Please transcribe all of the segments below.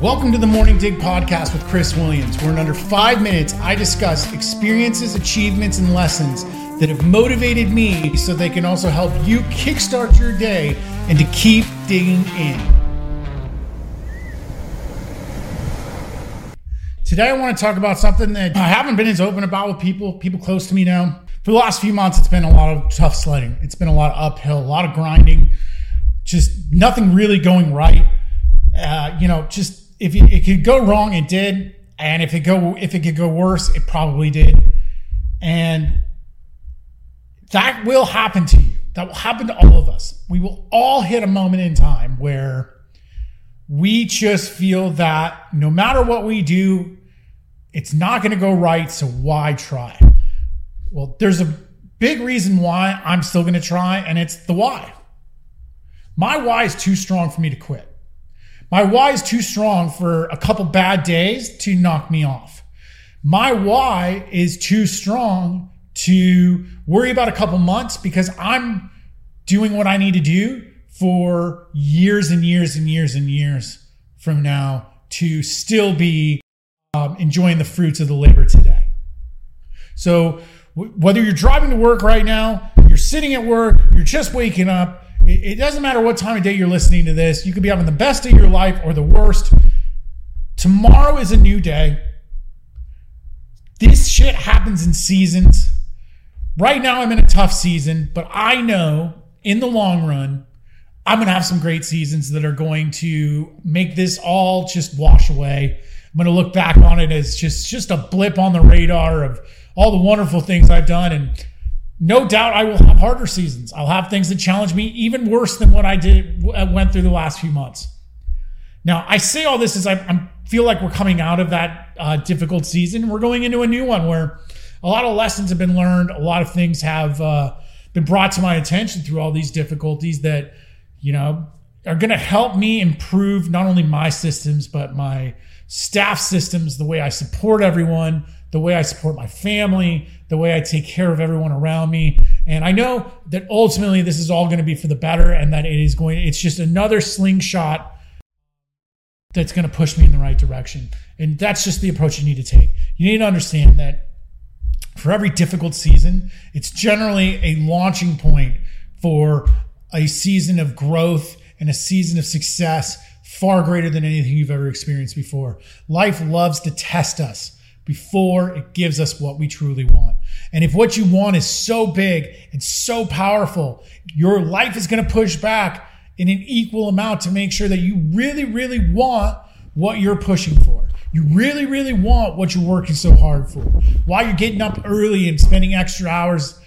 Welcome to the Morning Dig podcast with Chris Williams, where in under five minutes I discuss experiences, achievements, and lessons that have motivated me so they can also help you kickstart your day and to keep digging in. Today I want to talk about something that I haven't been as open about with people, people close to me now. For the last few months, it's been a lot of tough sledding. It's been a lot of uphill, a lot of grinding, just nothing really going right. Uh, you know, just if it could go wrong, it did, and if it go if it could go worse, it probably did, and that will happen to you. That will happen to all of us. We will all hit a moment in time where we just feel that no matter what we do, it's not going to go right. So why try? Well, there's a big reason why I'm still going to try, and it's the why. My why is too strong for me to quit. My why is too strong for a couple bad days to knock me off. My why is too strong to worry about a couple months because I'm doing what I need to do for years and years and years and years from now to still be um, enjoying the fruits of the labor today. So, w- whether you're driving to work right now, you're sitting at work, you're just waking up, it, doesn't matter what time of day you're listening to this. You could be having the best day of your life or the worst. Tomorrow is a new day. This shit happens in seasons. Right now, I'm in a tough season, but I know in the long run, I'm going to have some great seasons that are going to make this all just wash away. I'm going to look back on it as just just a blip on the radar of all the wonderful things I've done and no doubt I will have harder seasons. I'll have things that challenge me even worse than what I did uh, went through the last few months. Now, I say all this as I, I feel like we're coming out of that uh, difficult season. We're going into a new one where a lot of lessons have been learned. A lot of things have uh, been brought to my attention through all these difficulties that, you know, are going to help me improve not only my systems, but my staff systems, the way I support everyone, the way I support my family, the way I take care of everyone around me. And I know that ultimately this is all going to be for the better and that it is going, it's just another slingshot that's going to push me in the right direction. And that's just the approach you need to take. You need to understand that for every difficult season, it's generally a launching point for a season of growth and a season of success far greater than anything you've ever experienced before. Life loves to test us before it gives us what we truly want. And if what you want is so big and so powerful, your life is going to push back in an equal amount to make sure that you really, really want what you're pushing for. You really, really want what you're working so hard for. Why you're getting up early and spending extra hours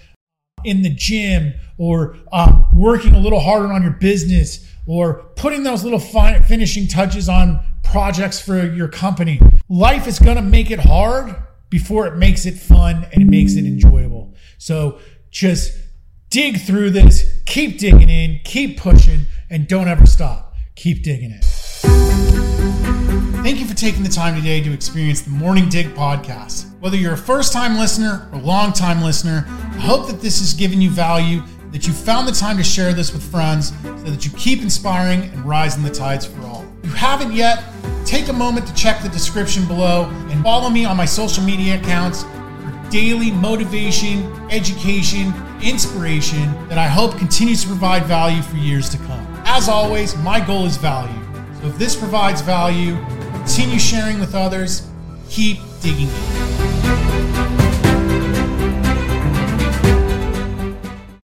in the gym or uh, working a little harder on your business or putting those little finishing touches on projects for your company. Life is going to make it hard before it makes it fun and it makes it enjoyable. So just dig through this, keep digging in, keep pushing, and don't ever stop. Keep digging it. Thank you for taking the time today to experience the Morning Dig podcast. Whether you're a first time listener or long time listener, I hope that this has given you value, that you found the time to share this with friends so that you keep inspiring and rising the tides for all. If you haven't yet, take a moment to check the description below and follow me on my social media accounts for daily motivation, education, inspiration that I hope continues to provide value for years to come. As always, my goal is value. So if this provides value, continue sharing with others, keep digging in.